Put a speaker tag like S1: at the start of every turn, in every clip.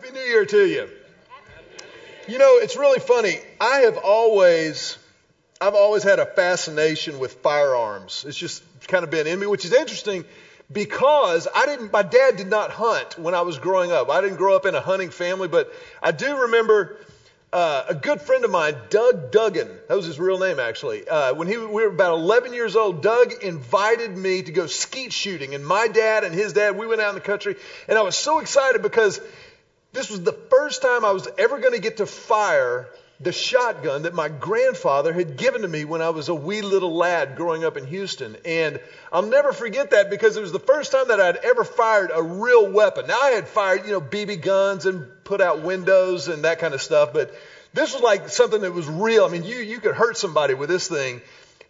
S1: Happy New Year to you. You know, it's really funny. I have always, I've always had a fascination with firearms. It's just kind of been in me, which is interesting because I didn't, my dad did not hunt when I was growing up. I didn't grow up in a hunting family, but I do remember uh, a good friend of mine, Doug Duggan, that was his real name actually. Uh, when he, we were about 11 years old, Doug invited me to go skeet shooting, and my dad and his dad, we went out in the country, and I was so excited because this was the first time I was ever going to get to fire the shotgun that my grandfather had given to me when I was a wee little lad growing up in Houston. And I'll never forget that because it was the first time that I'd ever fired a real weapon. Now I had fired, you know, BB guns and put out windows and that kind of stuff, but this was like something that was real. I mean, you, you could hurt somebody with this thing.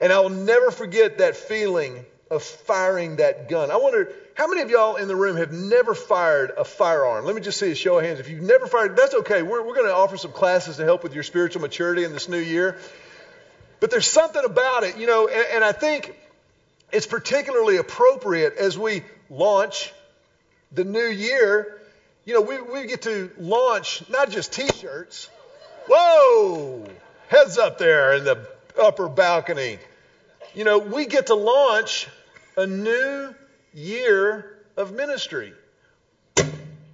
S1: And I will never forget that feeling of firing that gun. I wonder how many of y'all in the room have never fired a firearm? Let me just see a show of hands. If you've never fired, that's okay. We're, we're going to offer some classes to help with your spiritual maturity in this new year. But there's something about it, you know, and, and I think it's particularly appropriate as we launch the new year. You know, we, we get to launch not just t shirts. Whoa! Heads up there in the upper balcony. You know, we get to launch a new year of ministry.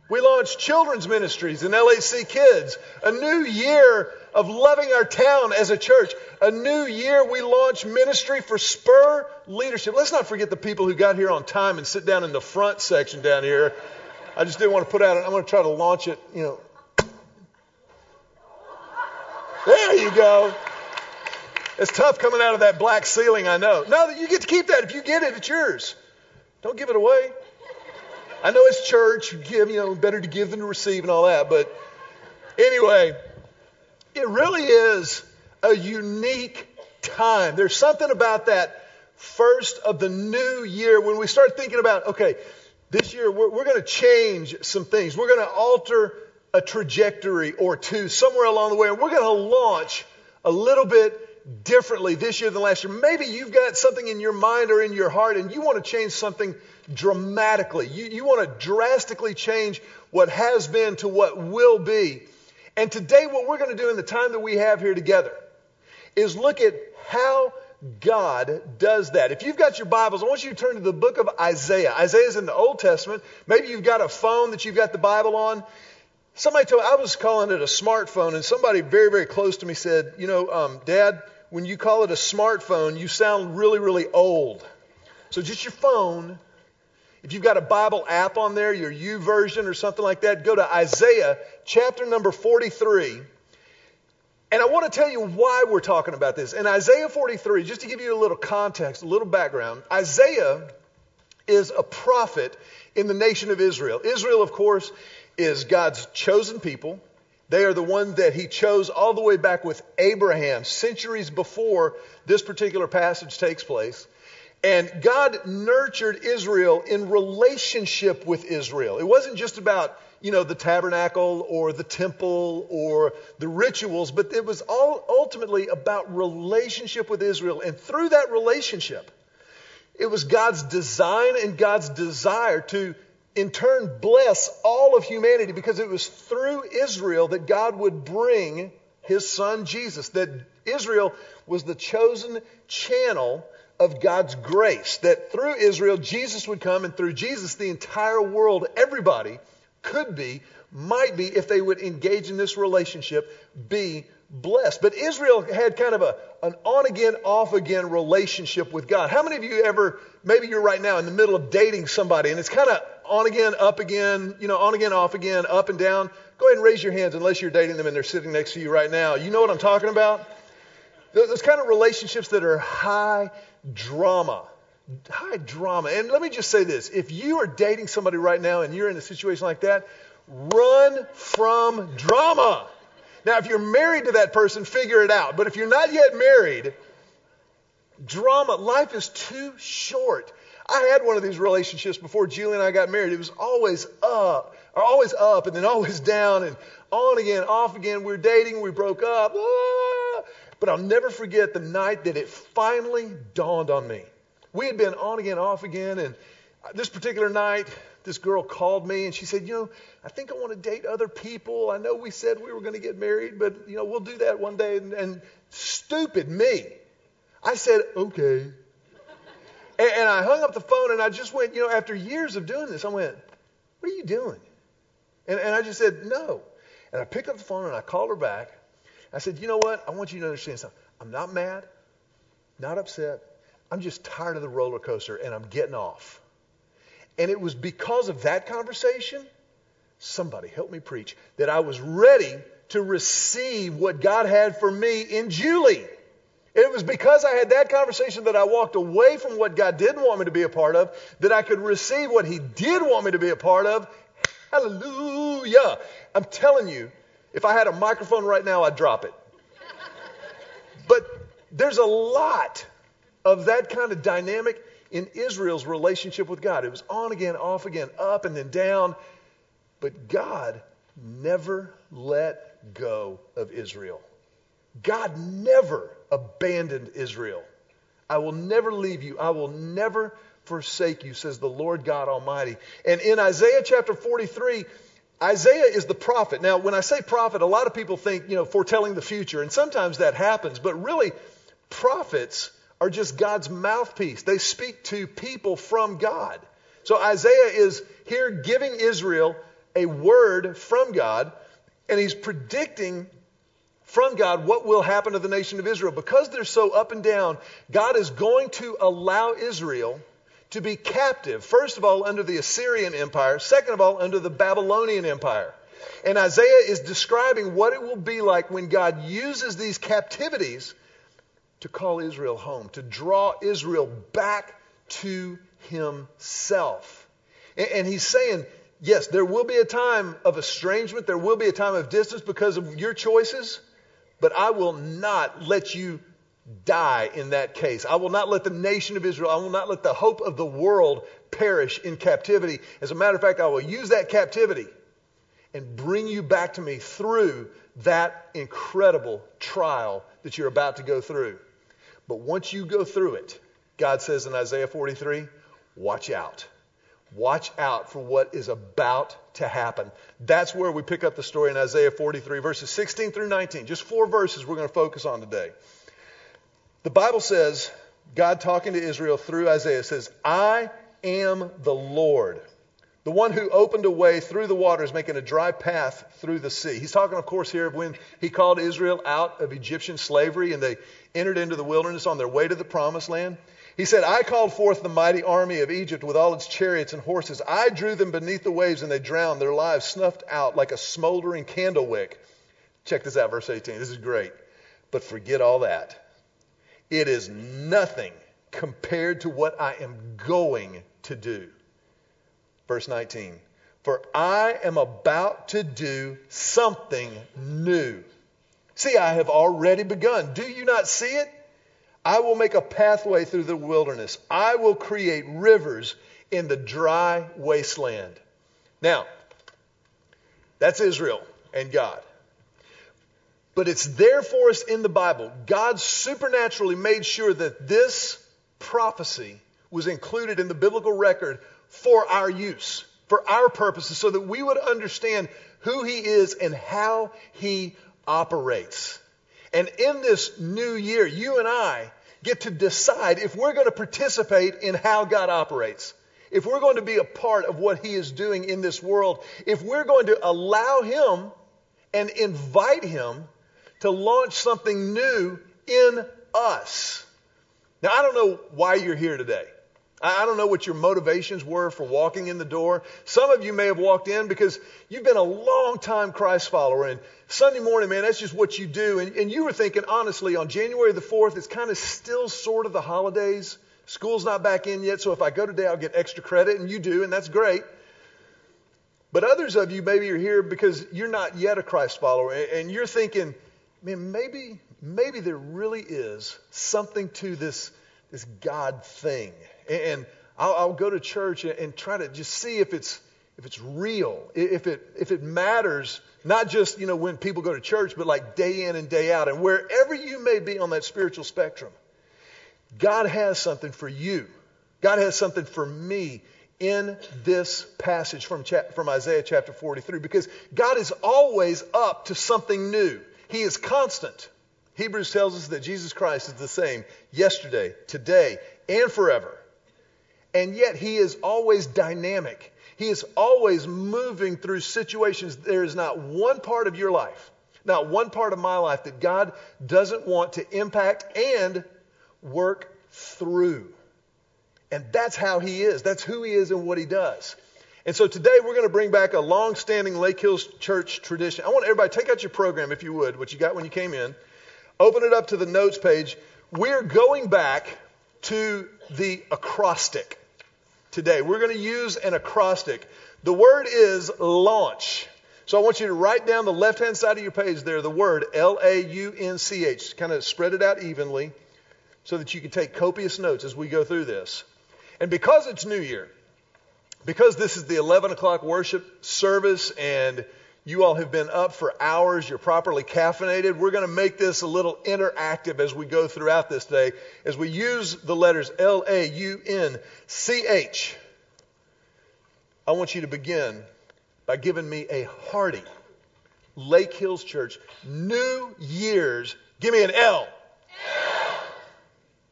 S1: We launched children's ministries in LAC Kids, a new year of loving our town as a church. A new year we launched ministry for Spur Leadership. Let's not forget the people who got here on time and sit down in the front section down here. I just didn't want to put out, I'm going to try to launch it, you know. There you go. It's tough coming out of that black ceiling, I know. No, you get to keep that. If you get it, it's yours. Don't give it away. I know it's church, give, you know, better to give than to receive and all that, but anyway, it really is a unique time. There's something about that first of the new year when we start thinking about, okay, this year we're, we're going to change some things. We're going to alter a trajectory or two somewhere along the way, and we're going to launch a little bit differently this year than last year. Maybe you've got something in your mind or in your heart and you want to change something dramatically. You, you want to drastically change what has been to what will be. And today, what we're going to do in the time that we have here together is look at how God does that. If you've got your Bibles, I want you to turn to the book of Isaiah. Isaiah is in the Old Testament. Maybe you've got a phone that you've got the Bible on. Somebody told me I was calling it a smartphone, and somebody very, very close to me said, "You know, um, Dad, when you call it a smartphone, you sound really, really old. So just your phone. If you've got a Bible app on there, your YouVersion or something like that, go to Isaiah chapter number 43. And I want to tell you why we're talking about this. In Isaiah 43, just to give you a little context, a little background, Isaiah is a prophet in the nation of Israel. Israel, of course, is God's chosen people. They are the one that he chose all the way back with Abraham, centuries before this particular passage takes place. And God nurtured Israel in relationship with Israel. It wasn't just about, you know, the tabernacle or the temple or the rituals, but it was all ultimately about relationship with Israel. And through that relationship, it was God's design and God's desire to in turn bless all of humanity because it was through Israel that God would bring his son Jesus, that Israel was the chosen channel of God's grace, that through Israel Jesus would come, and through Jesus the entire world, everybody could be, might be, if they would engage in this relationship, be blessed. But Israel had kind of a, an on again, off again relationship with God. How many of you ever, maybe you're right now in the middle of dating somebody and it's kind of on again, up again, you know, on again, off again, up and down. Go ahead and raise your hands unless you're dating them and they're sitting next to you right now. You know what I'm talking about? Those kind of relationships that are high drama. High drama. And let me just say this if you are dating somebody right now and you're in a situation like that, run from drama. Now, if you're married to that person, figure it out. But if you're not yet married, drama, life is too short. I had one of these relationships before Julie and I got married. It was always up, or always up, and then always down, and on again, off again. We were dating, we broke up. Ah! But I'll never forget the night that it finally dawned on me. We had been on again, off again, and this particular night, this girl called me and she said, You know, I think I want to date other people. I know we said we were going to get married, but, you know, we'll do that one day. And, and stupid me. I said, Okay. And, and I hung up the phone and I just went, you know, after years of doing this, I went, What are you doing? And, and I just said, No. And I picked up the phone and I called her back. I said, You know what? I want you to understand something. I'm not mad, not upset. I'm just tired of the roller coaster and I'm getting off. And it was because of that conversation, somebody help me preach, that I was ready to receive what God had for me in Julie. It was because I had that conversation that I walked away from what God didn't want me to be a part of, that I could receive what He did want me to be a part of. Hallelujah. I'm telling you, if I had a microphone right now, I'd drop it. But there's a lot of that kind of dynamic in Israel's relationship with God. It was on again, off again, up and then down. But God never let go of Israel. God never abandoned Israel. I will never leave you. I will never forsake you, says the Lord God Almighty. And in Isaiah chapter 43, Isaiah is the prophet. Now, when I say prophet, a lot of people think, you know, foretelling the future, and sometimes that happens, but really, prophets are just God's mouthpiece. They speak to people from God. So Isaiah is here giving Israel a word from God, and he's predicting from God what will happen to the nation of Israel. Because they're so up and down, God is going to allow Israel to be captive, first of all, under the Assyrian Empire, second of all, under the Babylonian Empire. And Isaiah is describing what it will be like when God uses these captivities to call Israel home, to draw Israel back to himself. And, he's saying, yes, there will be a time of estrangement, there will be a time of distance because of your choices, but I will not let you die in that case. I will not let the nation of Israel, I will not let the hope of the world perish in captivity. As a matter of fact, I will use that captivity and bring you back to me through that incredible trial that you're about to go through. But once you go through it, God says in Isaiah 43, watch out. Watch out for what is about to happen. That's where we pick up the story in Isaiah 43, verses 16 through 19. Just four verses we're going to focus on today. The Bible says, God talking to Israel through Isaiah says, I am the Lord, the one who opened a way through the waters, making a dry path through the sea. He's talking, of course, here of when he called Israel out of Egyptian slavery and they entered into the wilderness on their way to the promised land. He said, I called forth the mighty army of Egypt with all its chariots and horses. I drew them beneath the waves and they drowned, their lives snuffed out like a smoldering candle wick. Check this out, verse 18. This is great. But forget all that. It is nothing compared to what I am going to do. Verse 19. For I am about to do something new. See, I have already begun. Do you not see it? I will make a pathway through the wilderness. I will create rivers in the dry wasteland. Now, that's Israel and God. But it's there for us in the Bible. God supernaturally made sure that this prophecy was included in the biblical record for our use, for our purposes, so that we would understand who He is and how He operates. And in this new year, you and I get to decide if we're going to participate in how God operates. If we're going to be a part of what He is doing in this world, if we're going to allow Him and invite Him to launch something new in us. Now, I don't know why you're here today. I don't know what your motivations were for walking in the door. Some of you may have walked in because you've been a long time Christ follower and Sunday morning, man, that's just what you do. And, and you were thinking, honestly, on January the 4th, it's kind of still sort of the holidays. School's not back in yet, so if I go today, I'll get extra credit, and you do, and that's great. But others of you, maybe you're here because you're not yet a Christ follower, and you're thinking, man, maybe, maybe there really is something to this, this God thing. And I'll, I'll go to church and try to just see if it's, if it's real, if it, if it matters, not just, you know, when people go to church, but like day in and day out. And wherever you may be on that spiritual spectrum, God has something for you. God has something for me in this passage from, from Isaiah chapter 43 because God is always up to something new. He is constant. Hebrews tells us that Jesus Christ is the same yesterday, today, and forever. And yet he is always dynamic. He is always moving through situations. There is not one part of your life, not one part of my life that God doesn't want to impact and work through. And that's how he is. That's who he is and what he does. And so today we're going to bring back a long-standing Lake Hills Church tradition. I want everybody take out your program if you would, what you got when you came in. Open it up to the notes page. We're going back to the acrostic today. We're going to use an acrostic. The word is launch. So I want you to write down the left hand side of your page there the word L A U N C H. Kind of spread it out evenly so that you can take copious notes as we go through this. And because it's New Year, because this is the 11 o'clock worship service and you all have been up for hours. You're properly caffeinated. We're going to make this a little interactive as we go throughout this day, as we use the letters L A U N C H. I want you to begin by giving me a hearty Lake Hills Church New Year's. Give me an L. L.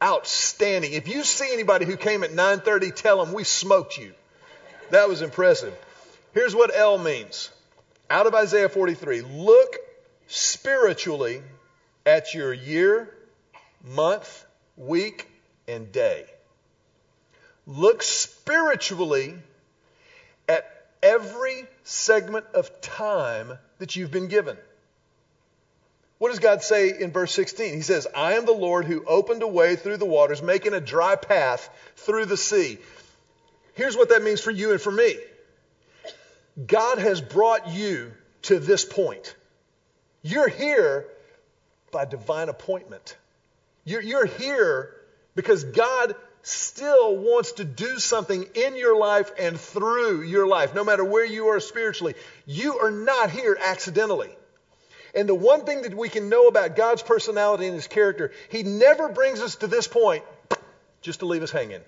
S1: Outstanding. If you see anybody who came at 9:30, tell them we smoked you. That was impressive. Here's what L means out of Isaiah 43 look spiritually at your year, month, week, and day. Look spiritually at every segment of time that you've been given. What does God say in verse 16? He says, I am the Lord who opened a way through the waters, making a dry path through the sea. Here's what that means for you and for me. God has brought you to this point. You're here by divine appointment. You're, you're here because God still wants to do something in your life and through your life, no matter where you are spiritually. You are not here accidentally. And the one thing that we can know about God's personality and his character, he never brings us to this point just to leave us hanging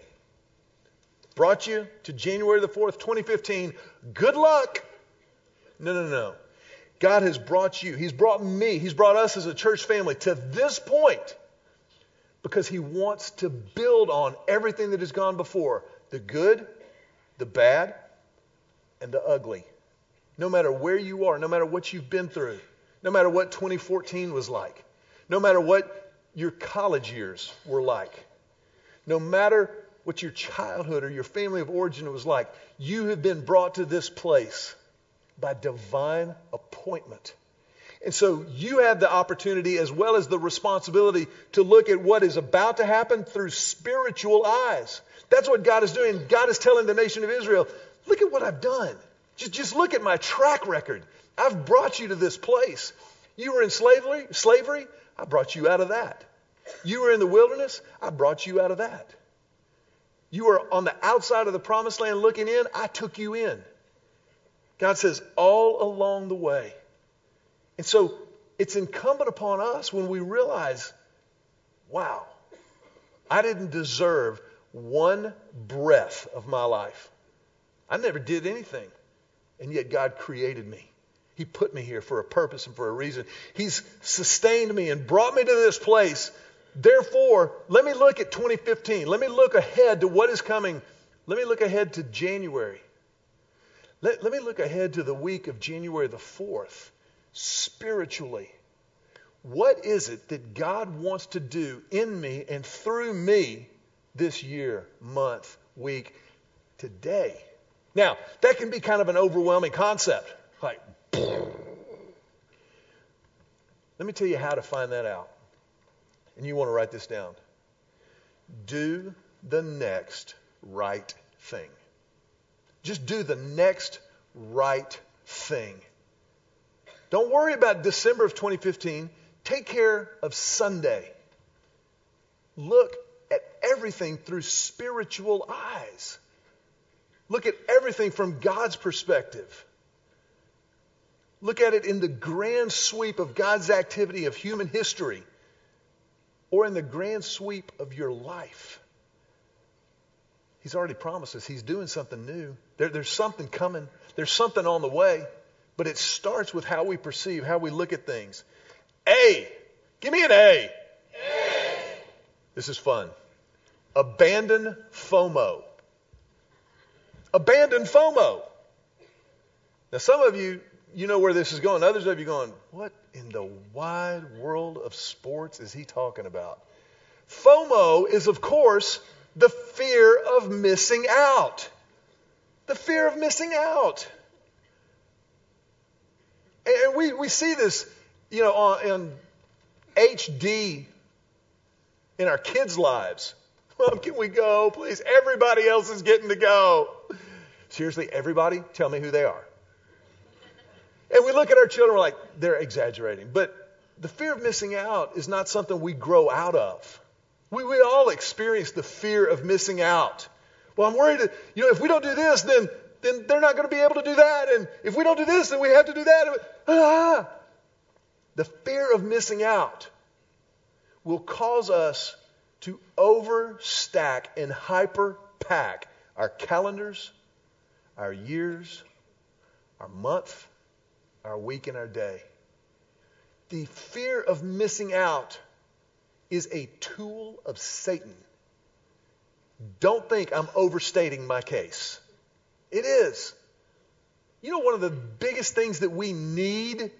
S1: brought you to January the 4th, 2015. Good luck. No, no, no. God has brought you, He's brought me, He's brought us as a church family to this point because He wants to build on everything that has gone before the good, the bad, and the ugly. No matter where you are, no matter what you've been through, no matter what 2014 was like, no matter what your college years were like, no matter what your childhood or your family of origin was like. You have been brought to this place by divine appointment. And so you have the opportunity as well as the responsibility to look at what is about to happen through spiritual eyes. That's what God is doing. God is telling the nation of Israel, look at what I've done. Just, just look at my track record. I've brought you to this place. You were in slavery, slavery, I brought you out of that. You were in the wilderness, I brought you out of that. You were on the outside of the promised land looking in, I took you in. God says, all along the way. And so it's incumbent upon us when we realize, wow, I didn't deserve one breath of my life. I never did anything. And yet God created me. He put me here for a purpose and for a reason. He's sustained me and brought me to this place Therefore, let me look at 2015. Let me look ahead to what is coming. Let me look ahead to January. Let, let me look ahead to the week of January the 4th, spiritually. What is it that God wants to do in me and through me this year, month, week, today? Now, that can be kind of an overwhelming concept. Like, let me tell you how to find that out and you want to write this down. Do the next right thing. Just do the next right thing. Don't worry about December of 2015. Take care of Sunday. Look at everything through spiritual eyes. Look at everything from God's perspective. Look at it in the grand sweep of God's activity of human history or in the grand sweep of your life. He's already promised us He's doing something new. There, there's something coming, there's something on the way. But it starts with how we perceive, how we look at things. A. Give me an A. A. This is fun. Abandon FOMO. Abandon FOMO. Now, some of you, you know where this is going. Others of you going, what in the wide world of sports is he talking about? FOMO is, of course, the fear of missing out. The fear of missing out. And we, we see this, you know, on, in HD in our kids' lives. Mom, can we go, please? Everybody else is getting to go. Seriously, everybody? Tell me who they are. And we look at our children, we're like, they're exaggerating. But the fear of missing out is not something we grow out of. We, we all experience the fear of missing out. Well, I'm worried that, you know, if we don't do this, then, then they're not going to be able to do that. And if we don't do this, then we have to do that. Ah! The fear of missing out will cause us to overstack and hyperpack our calendars, our years, our month, our week, and our day. The fear of missing out is a tool of Satan. Don't think I'm overstating my case. It is. You know, one of the biggest things that we need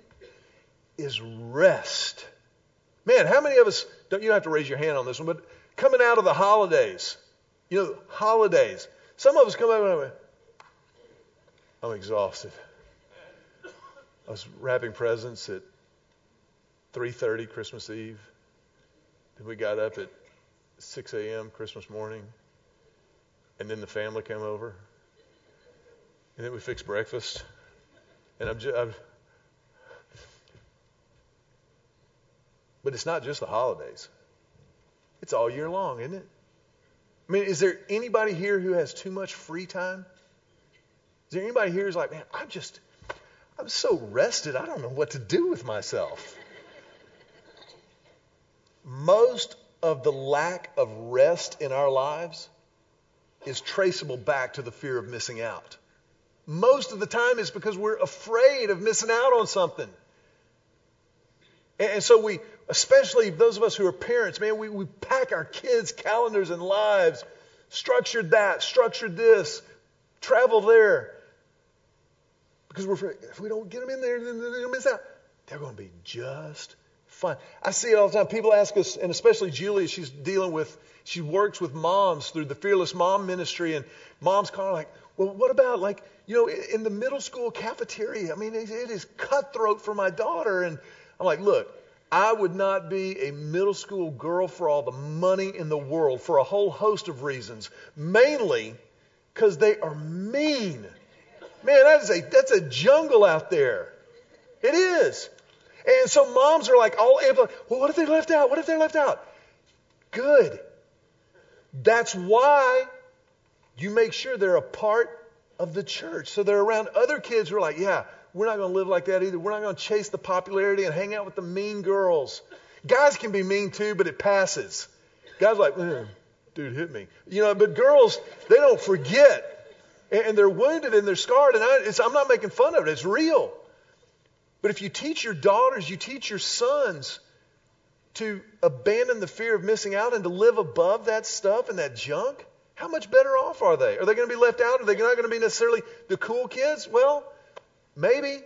S1: is rest. Man, how many of us, don't, you don't have to raise your hand on this one, but coming out of the holidays, you know, holidays, some of us come out and I'm, I'm exhausted. I was wrapping presents at 3:30 Christmas Eve. Then we got up at 6 a.m. Christmas morning, and then the family came over, and then we fixed breakfast, and I'm just. I'm, but it's not just the holidays. It's all year long, isn't it? I mean, is there anybody here who has too much free time? Is there anybody here who's like, man, I'm just, I'm so rested, I don't know what to do with myself? Most of the lack of rest in our lives is traceable back to the fear of missing out. Most of the time it's because we're afraid of missing out on something. And so we, especially those of us who are parents, man, we, we pack our kids' calendars and lives, structured that, structured this, travel there. Because we're if we don't get them in there, then to miss out. They're going to be just fine. I see it all the time. People ask us, and especially Julia, she's dealing with, she works with moms through the Fearless Mom Ministry, and moms call like, well, what about like, you know, in the middle school cafeteria? I mean, it is cutthroat for my daughter. And I'm like, look, I would not be a middle school girl for all the money in the world for a whole host of reasons. Mainly because they are mean. Man, that is a, that's a jungle out there. It is. And so moms are like all amped well, what if they left out? What if they're left out? Good. That's why you make sure they're a part of the church. So they're around other kids who are like, yeah, we're not going to live like that either. We're not going to chase the popularity and hang out with the mean girls. Guys can be mean too, but it passes. Guys like, eh, dude hit me. You know, but girls, they don't forget. And they're wounded and they're scarred. And I, I'm not making fun of it. It's real. But if you teach your daughters, you teach your sons to abandon the fear of missing out and to live above that stuff and that junk, how much better off are they? Are they going to be left out? Are they not going to be necessarily the cool kids? Well, maybe.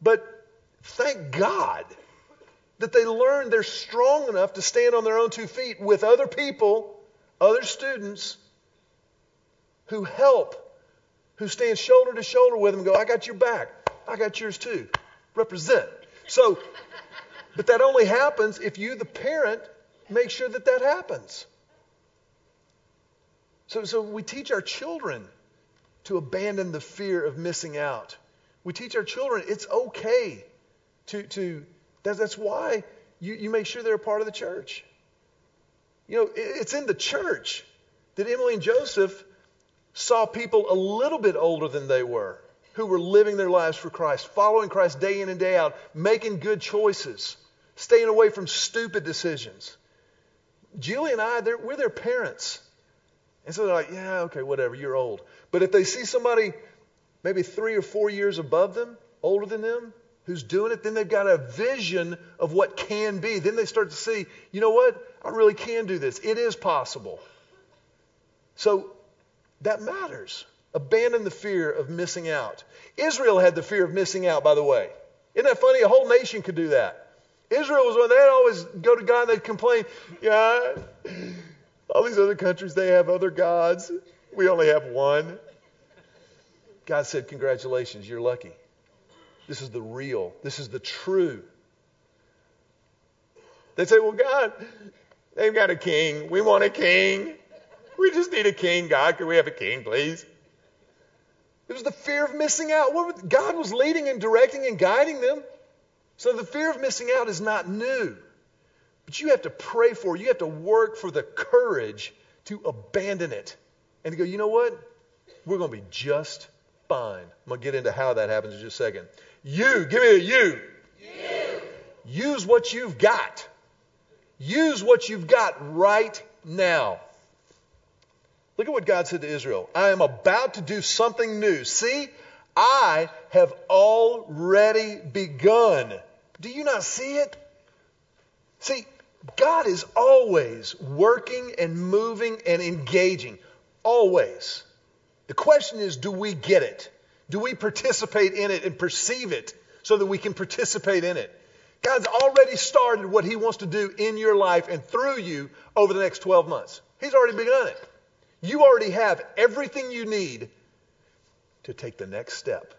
S1: But thank God that they learn they're strong enough to stand on their own two feet with other people, other students who help, who stand shoulder to shoulder with them and go, I got your back. I got yours too. Represent. So, but that only happens if you, the parent, make sure that that happens. So, so we teach our children to abandon the fear of missing out. We teach our children it's okay to, to that's, that's why you, you make sure they're a part of the church. You know, it's in the church that Emily and Joseph saw people a little bit older than they were who were living their lives for Christ, following Christ day in and day out, making good choices, staying away from stupid decisions. Julie and I, we're their parents. And so they're like, yeah, okay, whatever, you're old. But if they see somebody maybe three or four years above them, older than them, who's doing it, then they've got a vision of what can be. Then they start to see, you know what? I really can do this. It is possible. So that matters. Abandon the fear of missing out. Israel had the fear of missing out, by the way. Isn't that funny? A whole nation could do that. Israel was one, they'd always go to God and they'd complain, yeah, all these other countries, they have other gods. We only have one. God said, congratulations, you're lucky. This is the real. This is the true. They say, well, God, they've got a king. We want a king. We just need a king. God, can we have a king, please? It was the fear of missing out. Was, God was leading and directing and guiding them. So the fear of missing out is not new. But you have to pray for, you have to work for the courage to abandon it and to go, you know what? We're going to be just fine. I'm going to get into how that happens in just a second. You, give me a you. you. Use what you've got. Use what you've got right now. Look at what God said to Israel. I am about to do something new. See, I have already begun. Do you not see it? See, God is always working and moving and engaging. Always. The question is, do we get it? Do we participate in it and perceive it so that we can participate in it? God's already started what He wants to do in your life and through you over the next 12 months. He's already begun it. You already have everything you need to take the next step.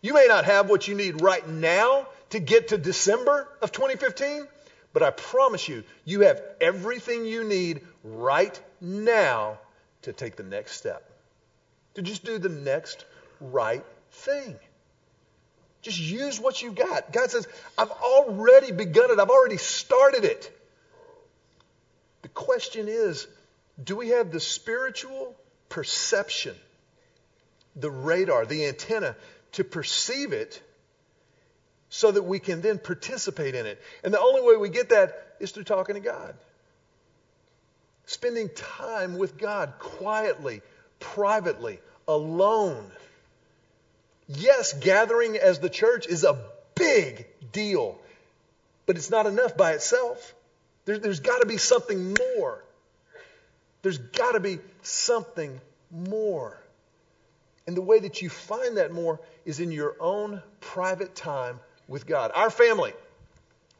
S1: You may not have what you need right now to get to December of 2015, but I promise you, you have everything you need right now to take the next step. To just do the next right thing. Just use what you've got. God says, I've already begun it, I've already started it. The question is do we have the spiritual perception, the radar, the antenna to perceive it so that we can then participate in it? And the only way we get that is through talking to God. Spending time with God quietly, privately, alone. Yes, gathering as the church is a big deal, but it's not enough by itself. There, there's got to be something more. There's got to be something more. And the way that you find that more is in your own private time with God. Our family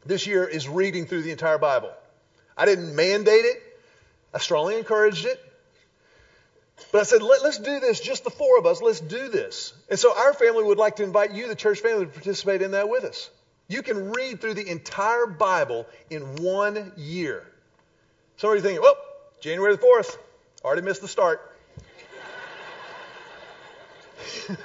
S1: this year is reading through the entire Bible. I didn't mandate it, I strongly encouraged it. But I said, Let, us do this, just the four of us, let's do this. And so our family would like to invite you, the church family, to participate in that with us. You can read through the entire Bible in one year. Some of you thinking, well, January the 4th, already missed the start.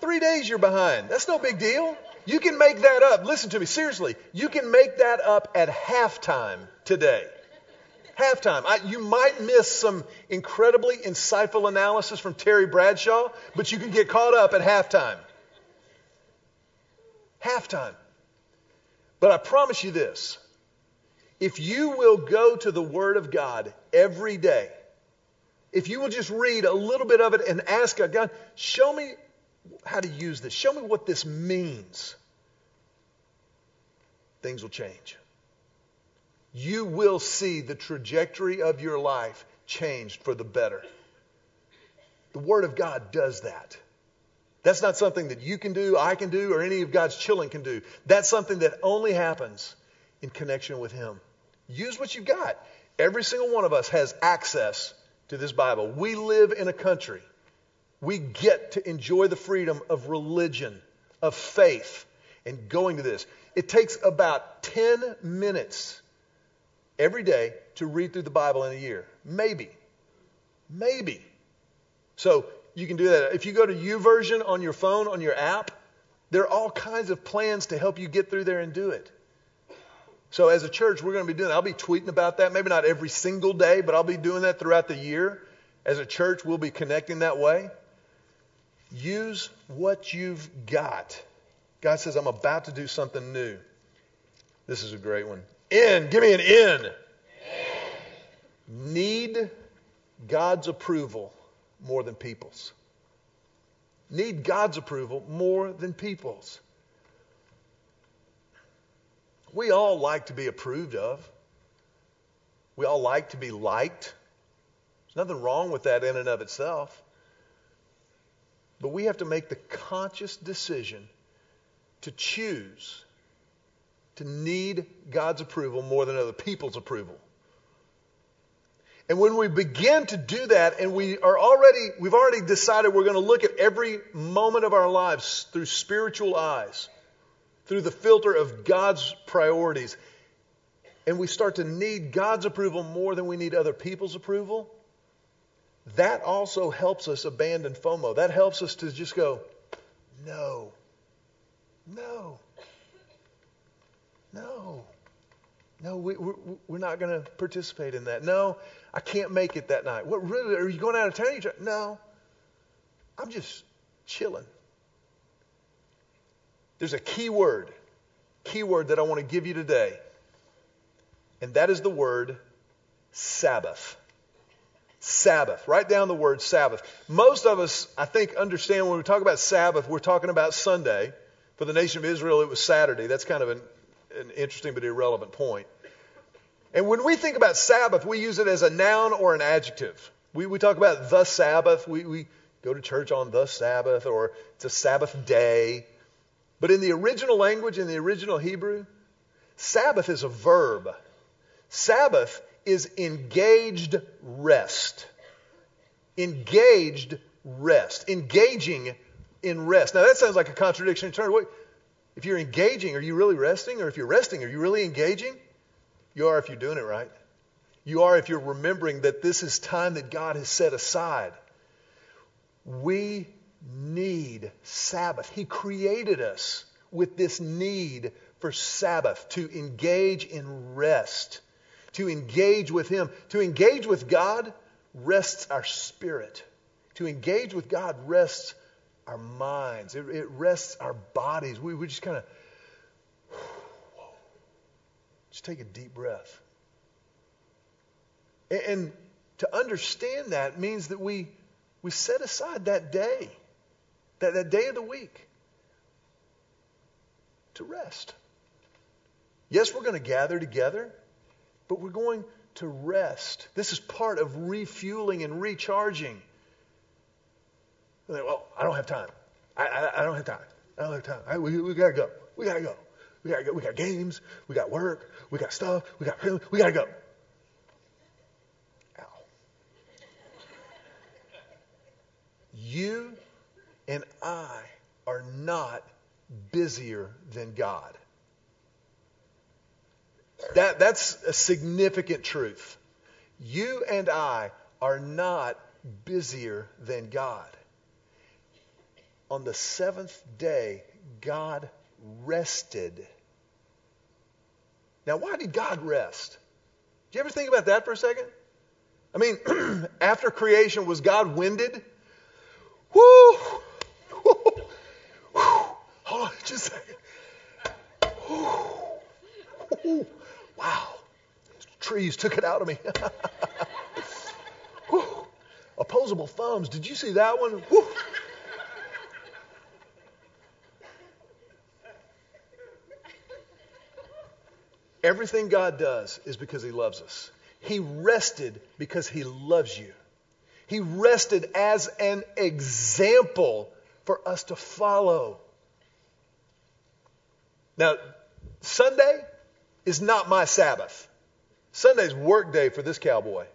S1: Three days you're behind. That's no big deal. You can make that up. Listen to me, seriously. You can make that up at halftime today. Halftime. I, you might miss some incredibly insightful analysis from Terry Bradshaw, but you can get caught up at halftime. Halftime. But I promise you this if you will go to the Word of God every day, if you will just read a little bit of it and ask God, show me how to use this, show me what this means, things will change. You will see the trajectory of your life changed for the better. The Word of God does that. That's not something that you can do, I can do, or any of God's children can do. That's something that only happens in connection with Him. Use what you've got. Every single one of us has access to this Bible. We live in a country. We get to enjoy the freedom of religion, of faith, and going to this. It takes about 10 minutes every day to read through the Bible in a year. Maybe. Maybe. So you can do that. If you go to YouVersion on your phone, on your app, there are all kinds of plans to help you get through there and do it. So as a church, we're going to be doing. I'll be tweeting about that. Maybe not every single day, but I'll be doing that throughout the year. As a church, we'll be connecting that way. Use what you've got. God says, I'm about to do something new. This is a great one. In. Give me an in. in. need God's approval more than people's. Need God's approval more than people's. We all like to be approved of. We all like to be liked. There's nothing wrong with that in and of itself. But we have to make the conscious decision to choose to need God's approval more than other people's approval. And when we begin to do that and we are already, we've already decided we're going to look at every moment of our lives through spiritual eyes, through the filter of God's priorities, and we start to need God's approval more than we need other people's approval, that also helps us abandon FOMO. That helps us to just go, no, no, no. No, we, we're, we're not going to participate in that. No, I can't make it that night. What really? Are you going out of town? No, I'm just chilling. There's a key word, key word that I want to give you today, and that is the word Sabbath. Sabbath. Write down the word Sabbath. Most of us, I think, understand when we talk about Sabbath, we're talking about Sunday. For the nation of Israel, it was Saturday. That's kind of an an interesting but irrelevant point. And when we think about Sabbath, we use it as a noun or an adjective. We, we talk about the Sabbath. We, we go to church on the Sabbath, or it's a Sabbath day. But in the original language, in the original Hebrew, Sabbath is a verb. Sabbath is engaged rest. Engaged rest. Engaging in rest. Now that sounds like a contradiction in terms. If you're engaging, are you really resting? Or if you're resting, are you really engaging? You are if you're doing it right. You are if you're remembering that this is time that God has set aside. We need Sabbath. He created us with this need for Sabbath to engage in rest, to engage with Him. To engage with God rests our spirit. To engage with God rests our minds, it, it rests our bodies. We, we just kind of just take a deep breath. And, and to understand that means that we, we set aside that day, that, that day of the week, to rest. Yes, we're going to gather together, but we're going to rest. This is part of refueling and recharging. Well, I don't have time. I, I, I, don't have time. I don't have time. I, we, we gotta go. We gotta go. We gotta go. We got games. We got work. We got stuff. We got we gotta go. Ow. You and I are not busier than God. That, that's a significant truth. You and I are not busier than God on the seventh day, God rested. Now, why did God rest? Did you ever think about that for a second? I mean, after creation, was God winded? Just second. Woo! Wow. Trees took it out of me. Opposable thumbs. Did you see that one? Woo! Everything God does is because He loves us. He rested because He loves you. He rested as an example for us to follow. Now, Sunday is not my Sabbath. Sunday's work day for this cowboy.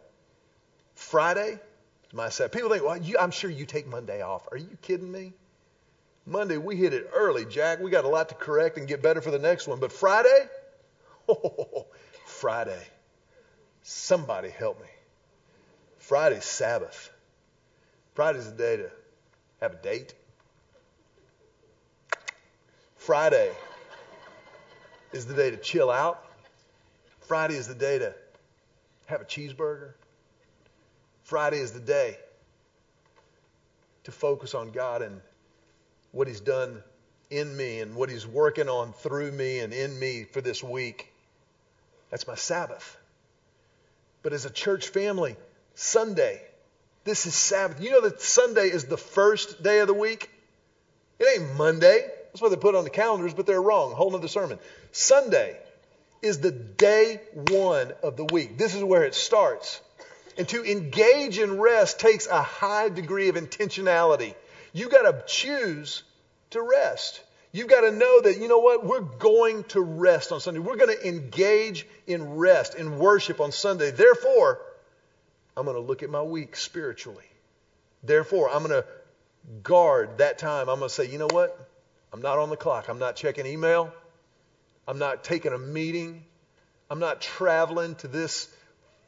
S1: Friday is my Sabbath. People think, well, you, I'm sure you take Monday off. Are you kidding me? Monday, we hit it early, Jack. We got a lot to correct and get better for the next one. But Friday, Oh, Friday. Somebody help me. Friday's Sabbath. Friday's the day to have a date. Friday is the day to chill out. Friday is the day to have a cheeseburger. Friday is the day to focus on God and what He's done in me and what He's working on through me and in me for this week. That's my Sabbath. But as a church family, Sunday, this is Sabbath. You know that Sunday is the first day of the week? It ain't Monday. That's what they put on the calendars, but they're wrong. Whole nother sermon. Sunday is the day one of the week. This is where it starts. And to engage in rest takes a high degree of intentionality. You've got to choose to rest. You've got to know that, you know what, we're going to rest on Sunday. We're going to engage in rest, in worship on Sunday. Therefore, I'm going to look at my week spiritually. Therefore, I'm going to guard that time. I'm going to say, you know what? I'm not on the clock. I'm not checking email. I'm not taking a meeting. I'm not traveling to this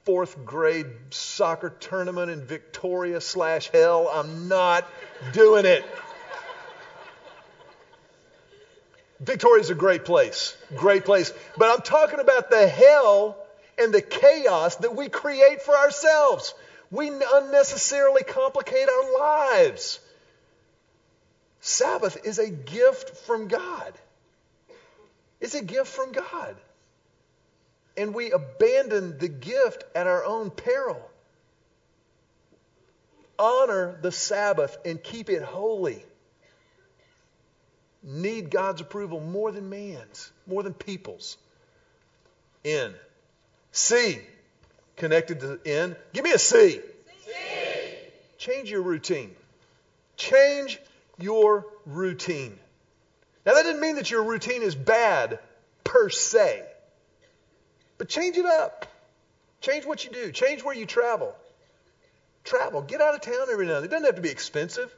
S1: fourth grade soccer tournament in Victoria slash hell. I'm not doing it. Victoria is a great place. Great place. But I'm talking about the hell and the chaos that we create for ourselves. We unnecessarily complicate our lives. Sabbath is a gift from God. It's a gift from God. And we abandon the gift at our own peril. Honor the Sabbath and keep it holy. Need God's approval more than man's, more than people's. N. C. Connected to N. Give me a C. C. Change your routine. Change your routine. Now, that doesn't mean that your routine is bad per se, but change it up. Change what you do, change where you travel. Travel. Get out of town every now and then. It doesn't have to be expensive.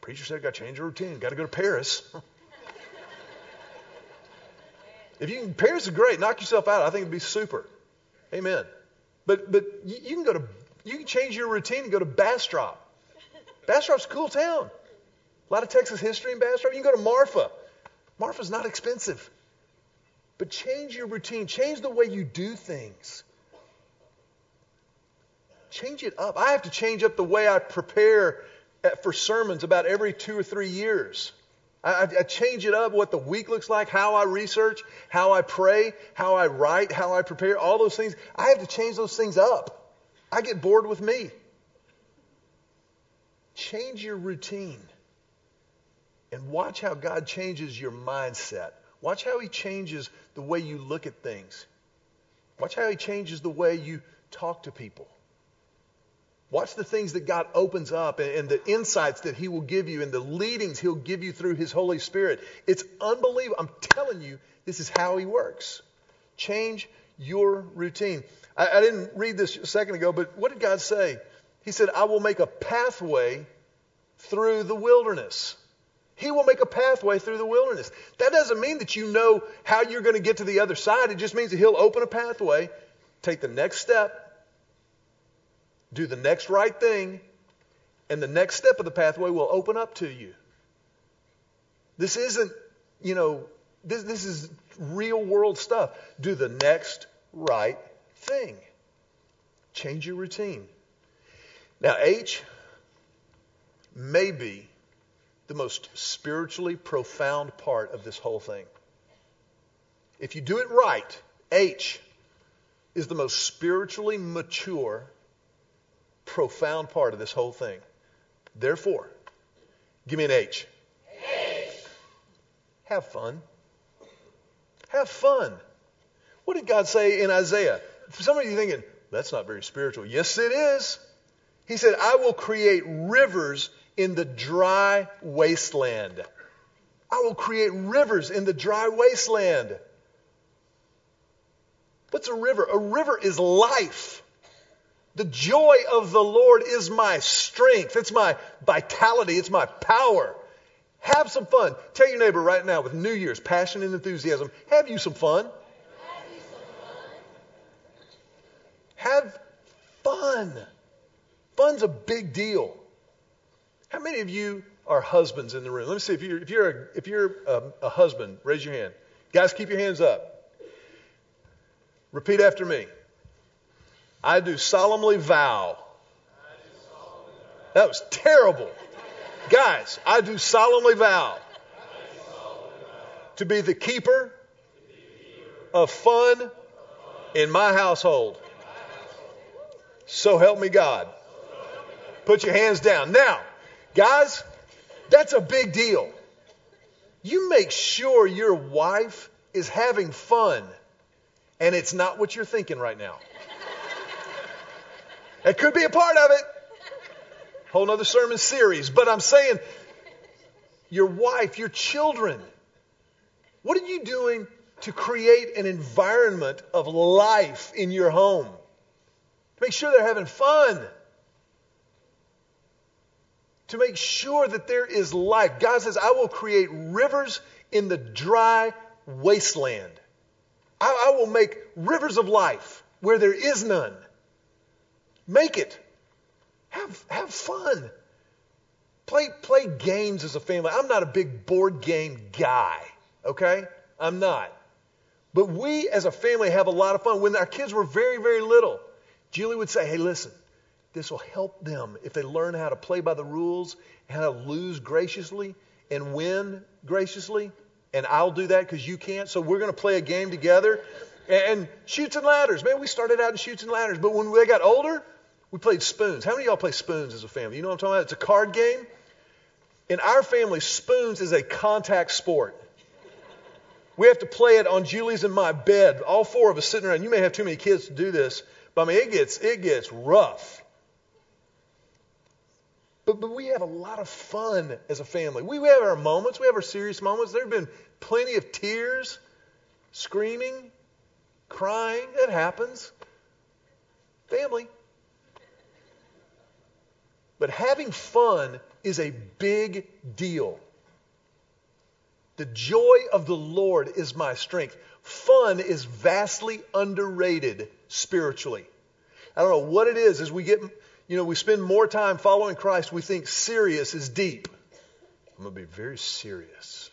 S1: Preacher said, got to change your routine. Got to go to Paris. if you can, Paris is great. Knock yourself out. I think it'd be super. Amen. But but you, you can go to you can change your routine and go to Bastrop. Bastrop's a cool town. A lot of Texas history in Bastrop. You can go to Marfa. Marfa's not expensive. But change your routine. Change the way you do things. Change it up. I have to change up the way I prepare for sermons about every two or three years. I, I, change it up, what the week looks like, how I research, how I pray, how I write, how I prepare, all those things. I have to change those things up. I get bored with me. Change your routine. And watch how God changes your mindset. Watch how He changes the way you look at things. Watch how He changes the way you talk to people. Watch the things that God opens up and, and, the insights that He will give you and the leadings He'll give you through His Holy Spirit. It's unbelievable. I'm telling you, this is how He works. Change your routine. I, I didn't read this a second ago, but what did God say? He said, I will make a pathway through the wilderness. He will make a pathway through the wilderness. That doesn't mean that you know how you're going to get to the other side. It just means that He'll open a pathway, take the next step, do the next right thing, and the next step of the pathway will open up to you. This isn't, you know, this, this is real world stuff. Do the next right thing. Change your routine. Now, H may be the most spiritually profound part of this whole thing. If you do it right, H is the most spiritually mature, profound part of this whole thing. Therefore, give me an H. H. Have fun. Have fun. What did God say in Isaiah? For some of you thinking, that's not very spiritual. Yes, it is. He said, I will create rivers in the dry wasteland. I will create rivers in the dry wasteland. What's a river? A river is life. The joy of the Lord is my strength. It's my vitality. It's my power. Have some fun. Tell your neighbor right now with New Year's passion and enthusiasm, have you some fun. Have some fun. Have fun. Fun's a big deal. Many of you are husbands in the room? Let me see if you're if you're a, if you're a, a husband, raise your hand. Guys, keep your hands up. Repeat after me. I do solemnly vow. That was terrible. Guys, I do solemnly vow to be the keeper of fun in my household. So help me God. Put your hands down. Now, guys, that's a big deal. You make sure your wife is having fun and it's not what you're thinking right now. It could be a part of it. Whole nother sermon series. But I'm saying, your wife, your children, what are you doing to create an environment of life in your home? To make sure they're having fun. To make sure that there is life. God says, I will create rivers in the dry wasteland. I, I will make rivers of life where there is none. Make it. Have, have fun. Play, play games as a family. I'm not a big board game guy, okay? I'm not. But we as a family have a lot of fun. When our kids were very, very little, Julie would say, hey, listen, this will help them if they learn how to play by the rules, how to lose graciously and win graciously. And I'll do that because you can't. So we're going to play a game together. And Chutes and Ladders. Man, we started out in Chutes and Ladders. But when they got older, we played spoons. How many of y'all play spoons as a family? You know what I'm talking about? It's a card game. In our family, spoons is a contact sport. We have to play it on Julie's and my bed. All four of us sitting around. You may have too many kids to do this, but I mean, it gets it gets rough. But, but we have a lot of fun as a family. We, we have our moments. We have our serious moments. There have been plenty of tears, screaming, crying. That happens. Family. But having fun is a big deal. The joy of the Lord is my strength. Fun is vastly underrated spiritually. I don't know what it is as we get, you know, we spend more time following Christ, we think serious is deep. I'm going to be very serious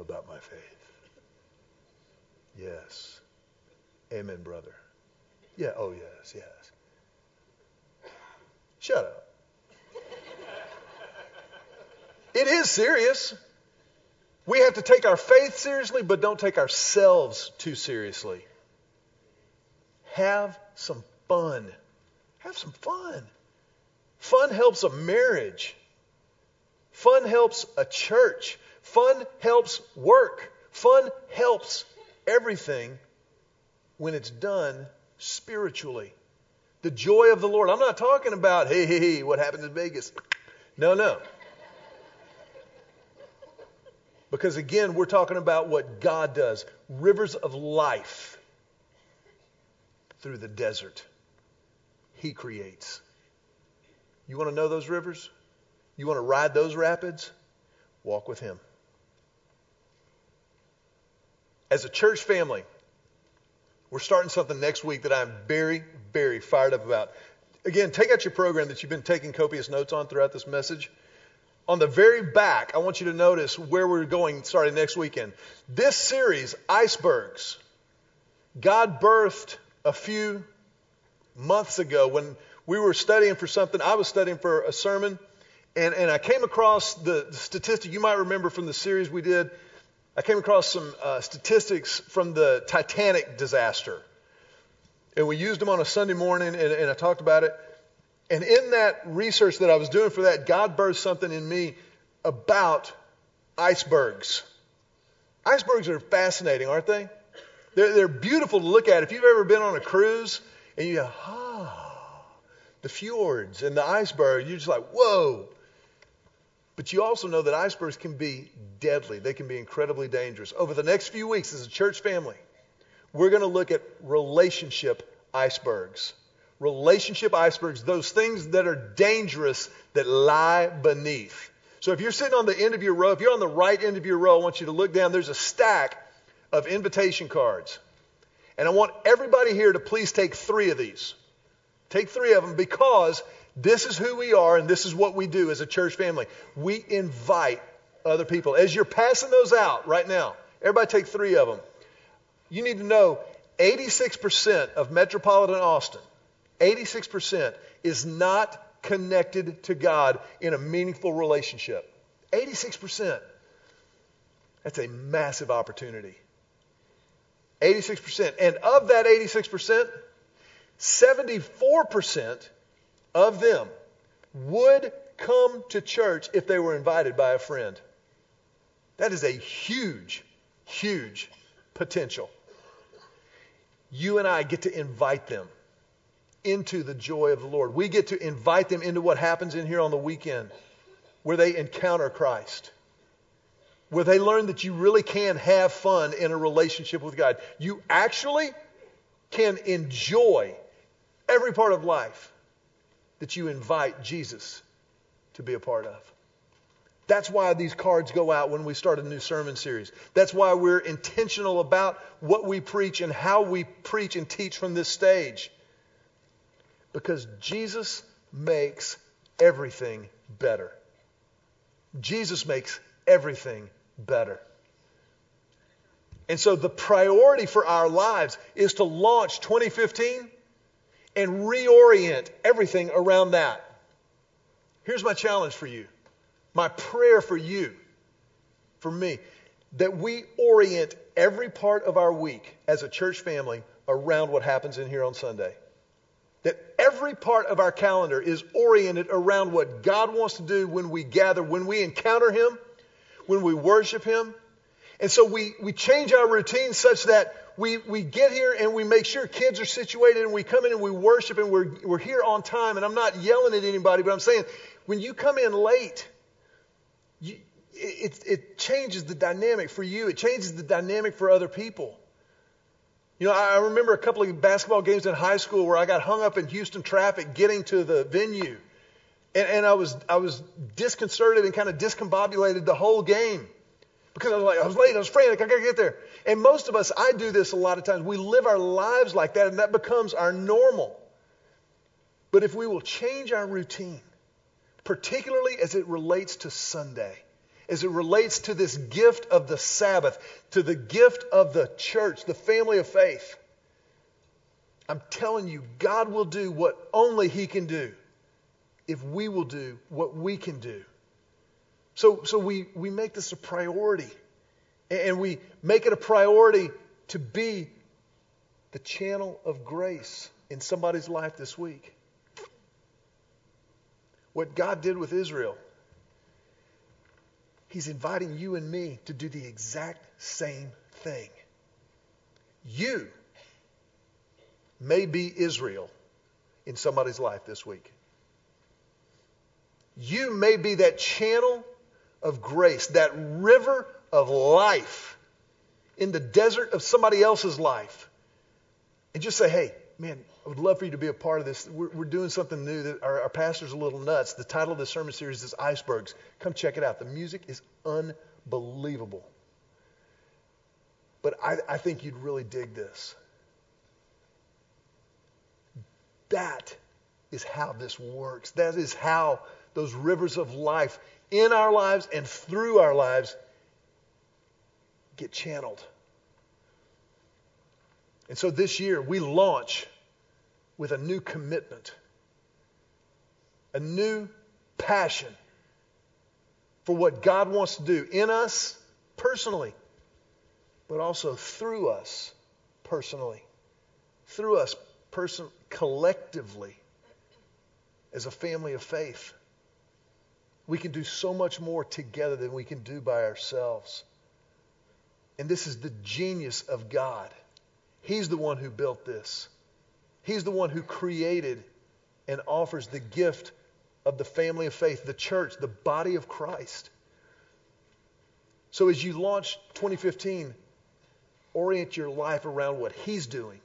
S1: about my faith. Yes. Amen, brother. Yeah, oh, yes, yes. Shut up. It is serious. We have to take our faith seriously, but don't take ourselves too seriously. Have some fun. Have some fun. Fun helps a marriage. Fun helps a church. Fun helps work. Fun helps everything when it's done spiritually. The joy of the Lord. I'm not talking about, hey, hey, hey, what happened in Vegas. No, no. Because again, we're talking about what God does rivers of life through the desert. He creates. You want to know those rivers? You want to ride those rapids? Walk with Him. As a church family, we're starting something next week that I'm very, very fired up about. Again, take out your program that you've been taking copious notes on throughout this message on the very back, I want you to notice where we're going starting next weekend. This series, Icebergs, God birthed a few months ago when we were studying for something. I was studying for a sermon, and, and I came across the, statistic you might remember from the series we did. I came across some uh, statistics from the Titanic disaster. And we used them on a Sunday morning, and, and I talked about it. And in that research that I was doing for that, God birthed something in me about icebergs. Icebergs are fascinating, aren't they? They're, they're beautiful to look at. If you've ever been on a cruise and you go, ah, the fjords and the iceberg, you're just like, whoa. But you also know that icebergs can be deadly. They can be incredibly dangerous. Over the next few weeks, as a church family, we're going to look at relationship icebergs relationship icebergs, those things that are dangerous that lie beneath. So if you're sitting on the end of your row, if you're on the right end of your row, I want you to look down. There's a stack of invitation cards. And I want everybody here to please take three of these. Take three of them because this is who we are and this is what we do as a church family. We invite other people. As you're passing those out right now, everybody take three of them. You need to know 86% of metropolitan Austin 86% is not connected to God in a meaningful relationship. 86%. That's a massive opportunity. 86%. And of that 86%, 74% of them would come to church if they were invited by a friend. That is a huge, huge potential. You and I get to invite them into the joy of the Lord. We get to invite them into what happens in here on the weekend where they encounter Christ, where they learn that you really can have fun in a relationship with God. You actually can enjoy every part of life that you invite Jesus to be a part of. That's why these cards go out when we start a new sermon series. That's why we're intentional about what we preach and how we preach and teach from this stage. Because Jesus makes everything better. Jesus makes everything better. And so the priority for our lives is to launch 2015 and reorient everything around that. Here's my challenge for you. My prayer for you, for me, that we orient every part of our week as a church family around what happens in here on Sunday. That every part of our calendar is oriented around what God wants to do when we gather, when we encounter Him, when we worship Him. And so we, we change our routine such that we, we get here and we make sure kids are situated and we come in and we worship and we're, we're here on time. And I'm not yelling at anybody, but I'm saying when you come in late, you, it, it changes the dynamic for you. It changes the dynamic for other people. You know, I remember a couple of basketball games in high school where I got hung up in Houston traffic getting to the venue. And, and I was I was disconcerted and kind of discombobulated the whole game. Because I was like, I was late, I was frantic, I gotta get there. And most of us, I do this a lot of times. We live our lives like that, and that becomes our normal. But if we will change our routine, particularly as it relates to Sunday, as it relates to this gift of the Sabbath, to the gift of the church, the family of faith. I'm telling you, God will do what only He can do if we will do what we can do. So, so we, we make this a priority. And we make it a priority to be the channel of grace in somebody's life this week. What God did with Israel He's inviting you and me to do the exact same thing. You may be Israel in somebody's life this week. You may be that channel of grace, that river of life in the desert of somebody else's life. And just say, hey, man, I would love for you to be a part of this. We're, we're doing something new that our, our, pastor's a little nuts. The title of the sermon series is Icebergs. Come check it out. The music is unbelievable. But I, I think you'd really dig this. That is how this works. That is how those rivers of life in our lives and through our lives get channeled. And so this year, we launch with a new commitment, a new passion for what God wants to do in us personally, but also through us personally, through us person collectively as a family of faith. We can do so much more together than we can do by ourselves. And this is the genius of God. He's the one who built this. He's the one who created and offers the gift of the family of faith, the church, the body of Christ. So as you launch 2015, orient your life around what He's doing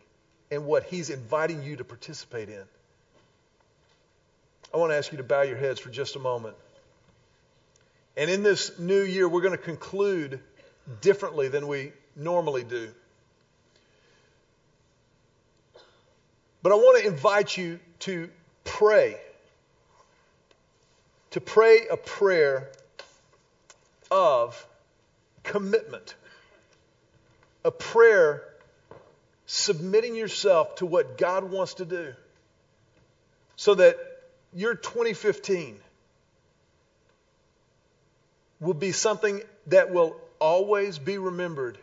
S1: and what He's inviting you to participate in. I want to ask you to bow your heads for just a moment. And in this new year, we're going to conclude differently than we normally do. But I want to invite you to pray. To pray a prayer of commitment. A prayer submitting yourself to what God wants to do. So that your 2015 will be something that will always be remembered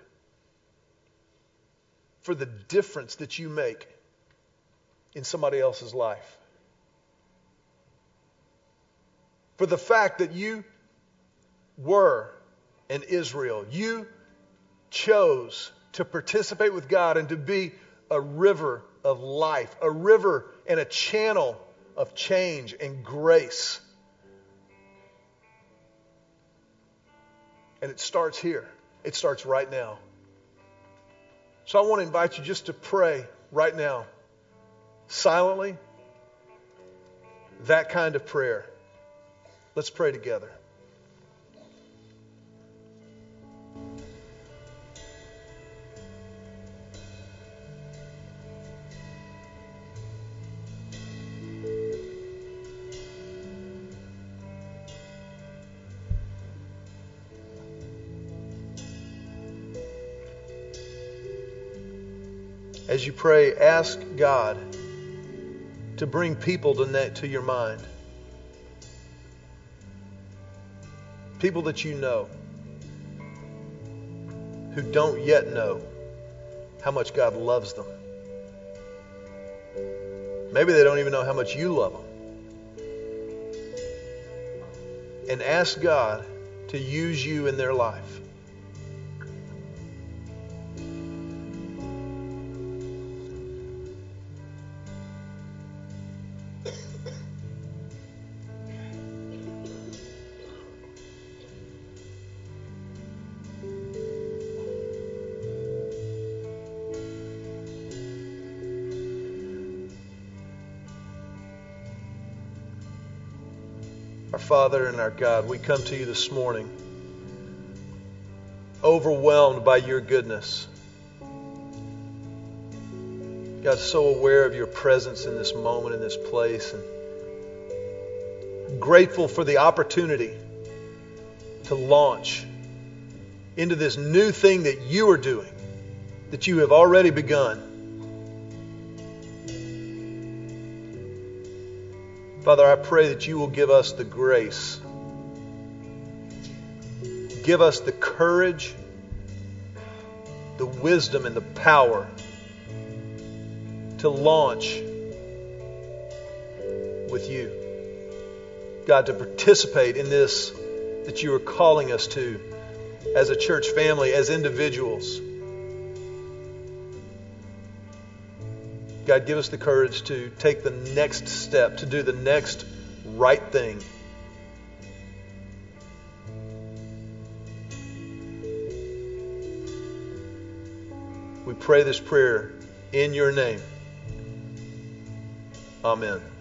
S1: for the difference that you make in somebody else's life. For the fact that you were in Israel, you chose to participate with God and to be a river of life, a river and a channel of change and grace. And it starts here. It starts right now. So I want to invite you just to pray right now, silently, that kind of prayer. Let's pray together. As you pray, ask God to bring people to, to your mind. People that you know who don't yet know how much God loves them. Maybe they don't even know how much you love them. And ask God to use you in their life. Father and our God, we come to you this morning overwhelmed by your goodness. God, so aware of your presence in this moment, in this place, and grateful for the opportunity to launch into this new thing that you are doing, that you have already begun. Father, I pray that you will give us the grace, give us the courage, the wisdom, and the power to launch with you. God, to participate in this that you are calling us to as a church family, as individuals. God, give us the courage to take the next step, to do the next right thing. We pray this prayer in your name. Amen.